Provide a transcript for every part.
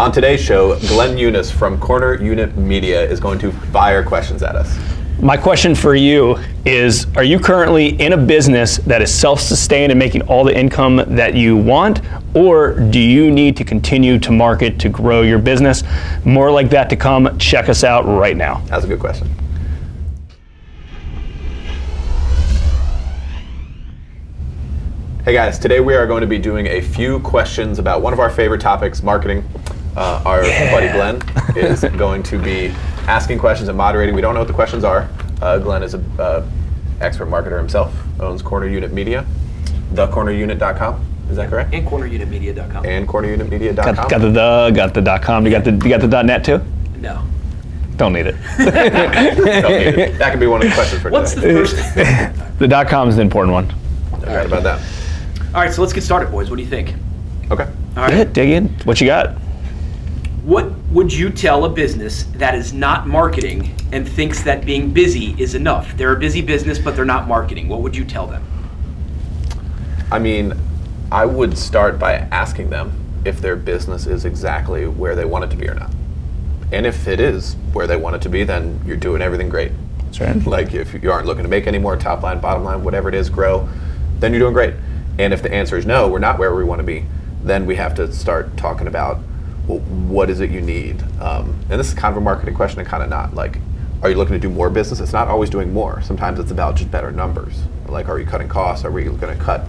On today's show, Glenn Eunice from Corner Unit Media is going to fire questions at us. My question for you is Are you currently in a business that is self sustained and making all the income that you want? Or do you need to continue to market to grow your business? More like that to come. Check us out right now. That's a good question. Hey guys, today we are going to be doing a few questions about one of our favorite topics, marketing. Uh, our buddy Glenn is going to be asking questions and moderating. We don't know what the questions are. Uh, Glenn is an uh, expert marketer himself, owns Corner Unit Media, thecornerunit.com. Is that correct? and cornerunitmedia.com. And cornerunitmedia.com. Got, got the the, got the dot com. You got the you got the dot net too? no. Don't need it. Don't need it. That could be one of the questions for What's the first? The dot com is the important one. Right about that. All right, so let's get started, boys. What do you think? Okay. All right. Yeah, dig in. What you got? What would you tell a business that is not marketing and thinks that being busy is enough? They're a busy business, but they're not marketing. What would you tell them? I mean, I would start by asking them if their business is exactly where they want it to be or not. And if it is where they want it to be, then you're doing everything great. That's right. Like if you aren't looking to make any more top line, bottom line, whatever it is, grow, then you're doing great. And if the answer is no, we're not where we want to be, then we have to start talking about well, what is it you need. Um, and this is kind of a marketing question and kind of not. Like, are you looking to do more business? It's not always doing more. Sometimes it's about just better numbers. Like, are you cutting costs? Are we going to cut?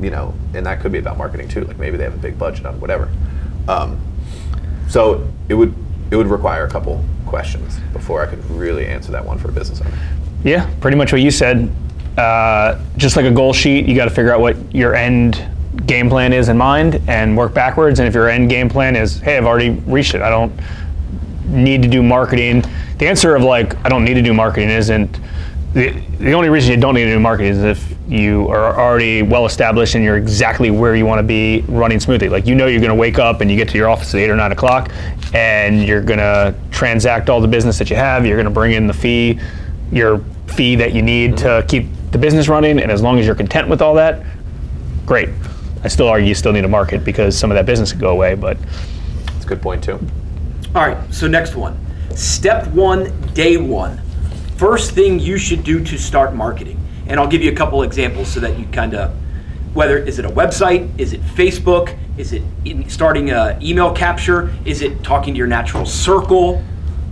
You know, and that could be about marketing too. Like maybe they have a big budget on whatever. Um, so it would it would require a couple questions before I could really answer that one for a business owner. Yeah, pretty much what you said. Uh, just like a goal sheet, you got to figure out what your end game plan is in mind and work backwards. And if your end game plan is, hey, I've already reached it, I don't need to do marketing. The answer of like, I don't need to do marketing isn't the, the only reason you don't need to do marketing is if you are already well established and you're exactly where you want to be running smoothly. Like you know you're going to wake up and you get to your office at eight or nine o'clock, and you're going to transact all the business that you have. You're going to bring in the fee, your fee that you need mm-hmm. to keep the business running. And as long as you're content with all that, great. I still argue you still need a market because some of that business could go away, but That's a good point too. All right, so next one. Step one, day one. First thing you should do to start marketing. And I'll give you a couple examples so that you kind of, whether is it a website, is it Facebook, is it in starting a email capture, is it talking to your natural circle?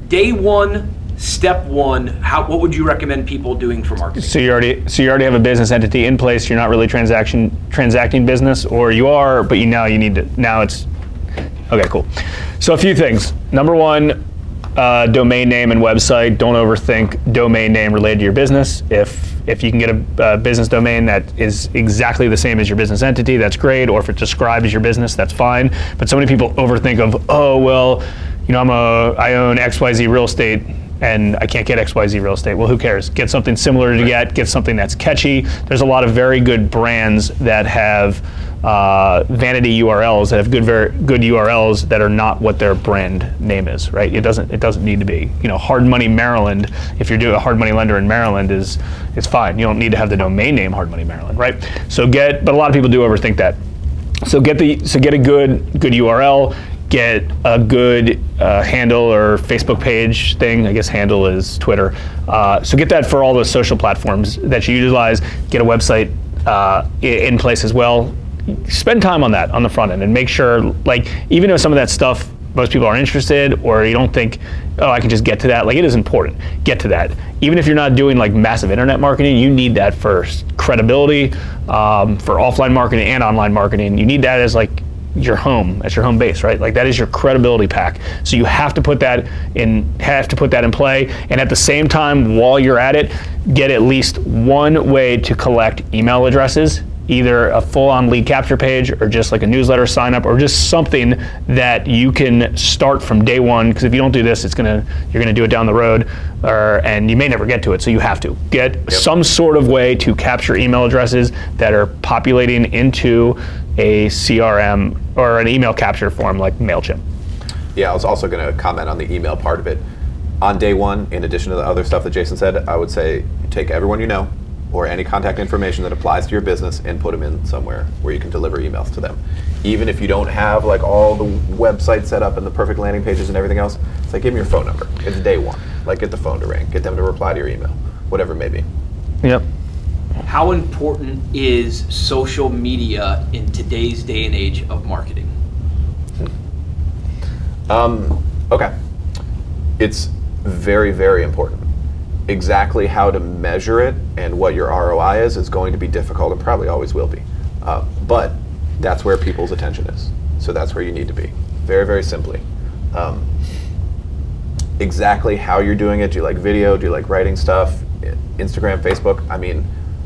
Day one, step one. How what would you recommend people doing for marketing? So you already so you already have a business entity in place. You're not really transaction transacting business, or you are, but you now you need to now it's okay. Cool. So a few things. Number one, uh, domain name and website. Don't overthink domain name related to your business. If if you can get a, business domain that is exactly the same as your business entity, that's great. Or if it describes your business, that's fine. But so many people overthink of oh well, you know I'm a I own X Y Z real estate and I can't get XYZ real estate. Well, who cares? Get something similar to get, get something that's catchy. There's a lot of very good brands that have uh, vanity URLs that have good, very good URLs that are not what their brand name is, right? It doesn't, it doesn't need to be. You know, Hard Money Maryland. If you're doing a hard money lender in Maryland, is it's fine. You don't need to have the domain name Hard Money Maryland, right? So get, but a lot of people do overthink that. So get the, so get a good, good URL get a good uh, handle or Facebook page thing. I guess handle is Twitter. Uh, so get that for all the social platforms that you utilize. Get a website uh, in place as well. Spend time on that on the front end and make sure, like, even if some of that stuff most people aren't interested or you don't think, oh, I can just get to that. Like, it is important. Get to that. Even if you're not doing like massive internet marketing, you need that for credibility, um, for offline marketing and online marketing. You need that as like your home as your home base right? Like that is your credibility pack. So you have to put that in have to put that in play. And at the same time while you're at it get at least one way to collect email addresses either a full-on lead capture page or just like a newsletter sign up or just something that you can start from day one. Because if you don't do this it's gonna you're gonna do it down the road or and you may never get to it so you have to get some sort of way to capture email addresses that are populating into a crm or an email capture form like mailchimp. Yeah, I was also going to comment on the email part of it. On day one, in addition to the other stuff that Jason said, I would say take everyone you know or any contact information that applies to your business and put them in somewhere where you can deliver emails to them. even if you don't have like all the website set up and the perfect landing pages and everything else, it's like give me your phone number. It's day one. Like get the phone to ring, get them to reply to your email, whatever it may be. Yep. How important is social media in today's day and age of marketing? Um, okay. It's very, very important. Exactly how to measure it and what your ROI is is going to be difficult and probably always will be. Uh, but that's where people's attention is. So that's where you need to be. Very, very simply. Um, exactly how you're doing it. Do you like video? Do you like writing stuff? Instagram, Facebook? I mean,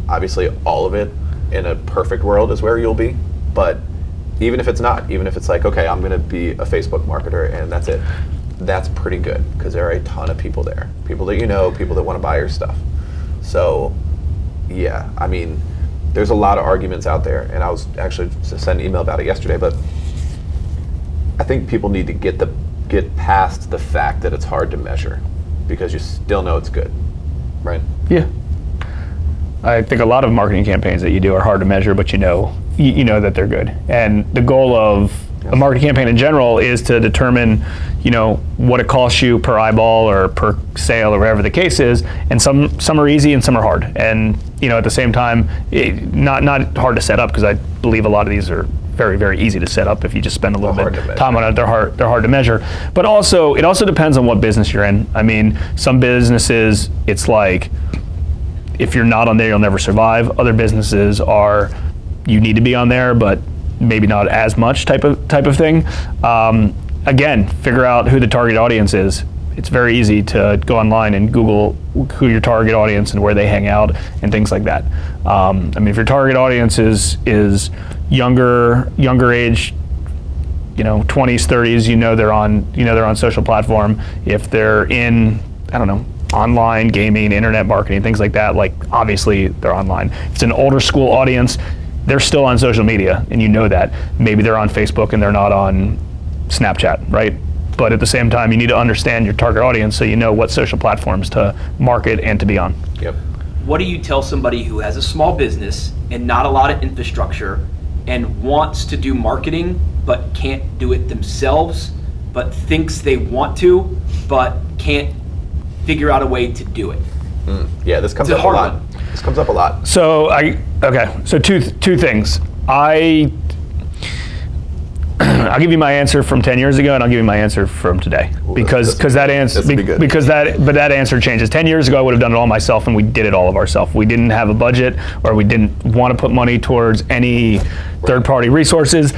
obviously, all of it in a perfect world is where you'll be. But even if it's not, even if it's like, okay, I'm going to be a Facebook marketer and that's it, that's pretty good because there are a ton of people there. People that you know, people that want to buy your stuff. So, yeah, I mean, there's a lot of arguments out there, and I was actually sent an email about it yesterday, but I think people need to get the get past the fact that it's hard to measure because you still know it's good, right? Yeah. I think a lot of marketing campaigns that you do are hard to measure, but you know you, you know that they're good. And the goal of a marketing campaign in general is to determine, you know, what it costs you per eyeball or per sale or whatever the case is. And some some are easy and some are hard. And you know, at the same time, it, not not hard to set up because I believe a lot of these are very very easy to set up if you just spend a little Hard bit time on it. They're hard they're hard to measure. But also, it also depends on what business you're in. I mean, some businesses it's like if you're not on there, you'll never survive. Other businesses are you need to be on there, but maybe not as much type of type of thing. Um, again, figure out who the target audience is. It's very easy to go online and Google who your target audience and where they hang out and things like that. Um, I mean, if your target audience is is younger younger age you know 20s 30s you know they're on you know they're on social platform if they're in i don't know online gaming internet marketing things like that like obviously they're online it's an older school audience they're still on social media and you know that maybe they're on facebook and they're not on snapchat right but at the same time you need to understand your target audience so you know what social platforms to market and to be on Yep. What do you tell somebody who has a small business and not a lot of infrastructure and wants to do marketing but can't do it themselves, but thinks they want to, but can't figure out a way to do it? Hmm. Yeah, this comes It's a up a hard lot. one. This comes up a lot. So I okay. So two two things. I I'll give you my answer from ten years ago, and I'll give you my answer from today because because that answer be because that but that answer changes. Ten years ago, I would have done it all myself, and we did it all of ourselves. We didn't have a budget, or we didn't want to put money towards any third-party resources.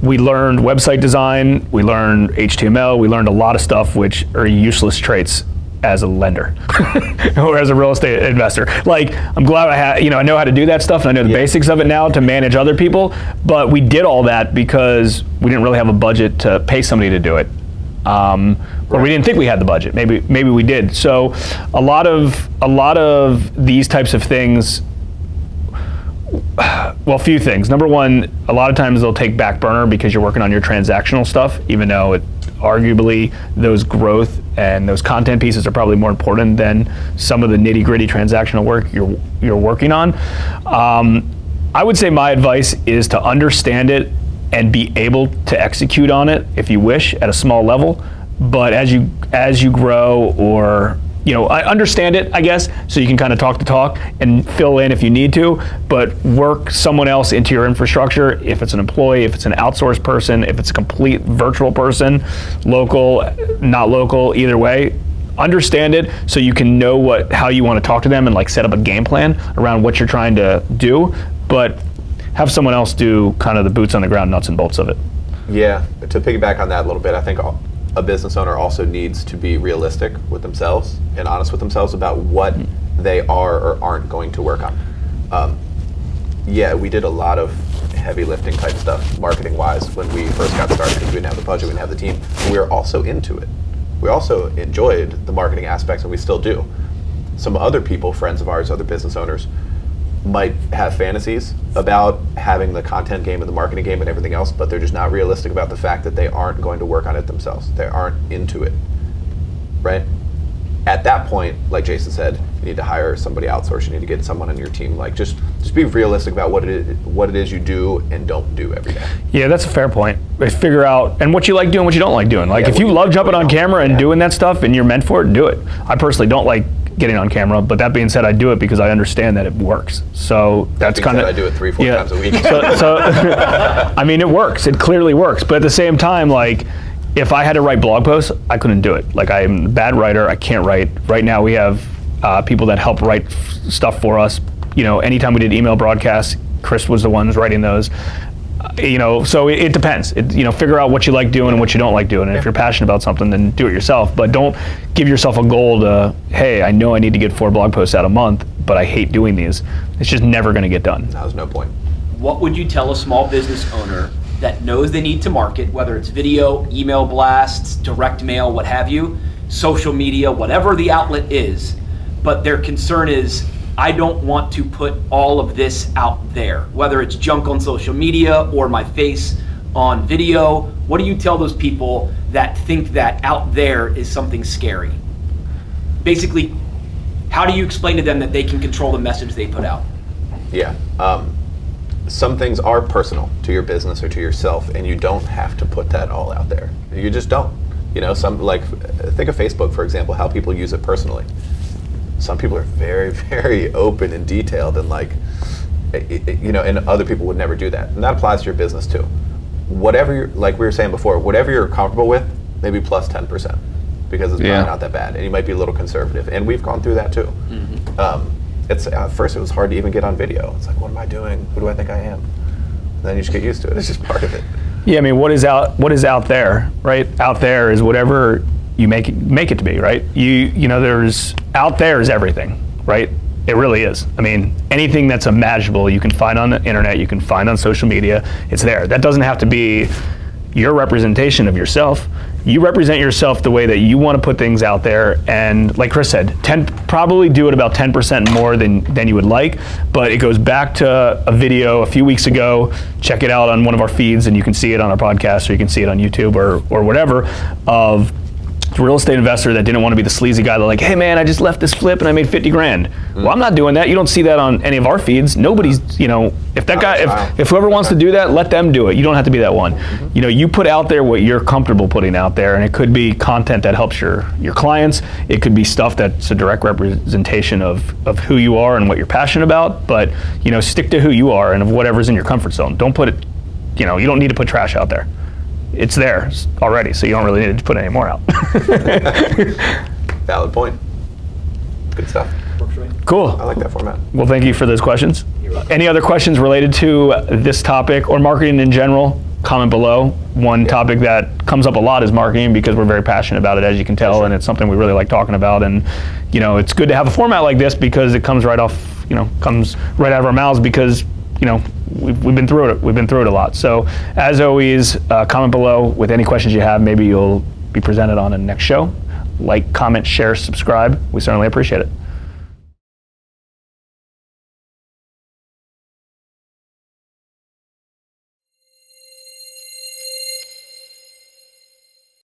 We learned website design, we learned HTML, we learned a lot of stuff which are useless traits as a lender or as a real estate investor. Like, I'm glad I have, you know, I know how to do that stuff and I know the Yeah. basics of it now to manage other people. But we did all that because we didn't really have a budget to pay somebody to do it. Um, or we didn't think we had the budget. Maybe, maybe we did. So, a lot of a lot of these types of things well, a few things. Number one, a lot of times they'll take back burner because you're working on your transactional stuff, even though it, arguably those growth and those content pieces are probably more important than some of the nitty gritty transactional work you're you're working on. Um, I would say my advice is to understand it and be able to execute on it if you wish at a small level. But as you as you grow or you know, I understand it, I guess, so you can kind of talk the talk and fill in if you need to, but work someone else into your infrastructure. If it's an employee, if it's an outsourced person, if it's a complete virtual person, local, not local, either way, understand it so you can know what how you want to talk to them and like set up a game plan around what you're trying to do, but have someone else do kind of the boots on the ground nuts and bolts of it. Yeah, to piggyback on that a little bit, I think a business owner also needs to be realistic with themselves and honest with themselves about what they are or aren't going to work on. Um, yeah, we did a lot of heavy lifting type stuff, marketing wise, when we first got started because we didn't have the budget, we didn't have the team. But we were also into it. We also enjoyed the marketing aspects, and we still do. Some other people, friends of ours, other business owners, might have fantasies about having the content game and the marketing game and everything else, but they're just not realistic about the fact that they aren't going to work on it themselves. They aren't into it. Right? At that point, like Jason said, you need to hire somebody outsource, you need to get someone on your team. Like just just be realistic about what it is, what it is you do and don't do every day. Yeah, that's a fair point. Figure out and what you like doing, what you don't like doing. Like Yeah, if you you love jumping on camera and Yeah. doing that stuff and you're meant for it, do it. I personally don't like getting on camera, but that being said, I do it because I understand that it works. So that's kind of I do it three, four times a week. So, so I mean, it works. It clearly works. But at the same time, like if I had to write blog posts, I couldn't do it. Like I'm a bad writer. I can't write. Right now, we have uh, people that help write f- stuff for us. You know, anytime we did email broadcasts, Chris was the ones writing those. You know, so it, it depends. It, you know, figure out what you like doing and what you don't like doing. And if you're passionate about something, then do it yourself. But don't give yourself a goal to, hey, I know I need to get four blog posts out a month, but I hate doing these. It's just never going to get done. That was no point. What would you tell a small business owner that knows they need to market, whether it's video, email blasts, direct mail, what have you, social media, whatever the outlet is, but their concern is, I don't want to put all of this out there, whether it's junk on social media or my face on video. What do you tell those people that think that out there is something scary? Basically, how do you explain to them that they can control the message they put out? Yeah. Um, some things are personal to your business or to yourself, and you don't have to put that all out there. You just don't. You know, some like think of Facebook for example, how people use it personally. Some people are very, very open and detailed, and like, you know, and other people would never do that, and that applies to your business too. Whatever, you're, like we were saying before, whatever you're comfortable with, maybe plus plus ten percent, because it's Yeah. probably not that bad, and you might be a little conservative, and we've gone through that too. Um, it's at first it was hard to even get on video. It's like, what am I doing? Who do I think I am? And then you just get used to it. It's just part of it. Yeah, I mean, what is out? What is out there? Right, out there is whatever you make it, make it to be. Right, you you know, there's out there is everything. Right, it really is. I mean, anything that's imaginable, you can find on the internet, you can find on social media. It's there. That doesn't have to be your representation of yourself. You represent yourself the way that you want to put things out there, and like Chris said, ten probably do it about ten percent more than than you would like. But it goes back to a video a few weeks ago. Check it out on one of our feeds, and you can see it on our podcast, or you can see it on YouTube, or or whatever. Of real estate investor that didn't want to be the sleazy guy that like, hey man, I just left this flip and I made 50 grand. Well, I'm not doing that. You don't see that on any of our feeds. Nobody's, you know, if that guy, if, if whoever wants to do that, let them do it. You don't have to be that one. You know, you put out there what you're comfortable putting out there, and it could be content that helps your your clients. It could be stuff that's a direct representation of of who you are and what you're passionate about. But you know, stick to who you are and of whatever's in your comfort zone. Don't put it. You know, you don't need to put trash out there. It's there already, so you don't really need to put any more out. Valid point. Good stuff. cool. I like that format. Well, thank you for those questions. Any other questions related to this topic or marketing in general? Comment below. One topic that comes up a lot is marketing because we're very passionate about it, as you can tell, and it's something we really like talking about. And you know, it's good to have a format like this because it comes right off, you know, comes right out of our mouths because you know we've, we've been through it. We've been through it a lot. So, as always, uh, comment below with any questions you have. Maybe you'll be presented on a next show. Like, comment, share, subscribe. We certainly appreciate it.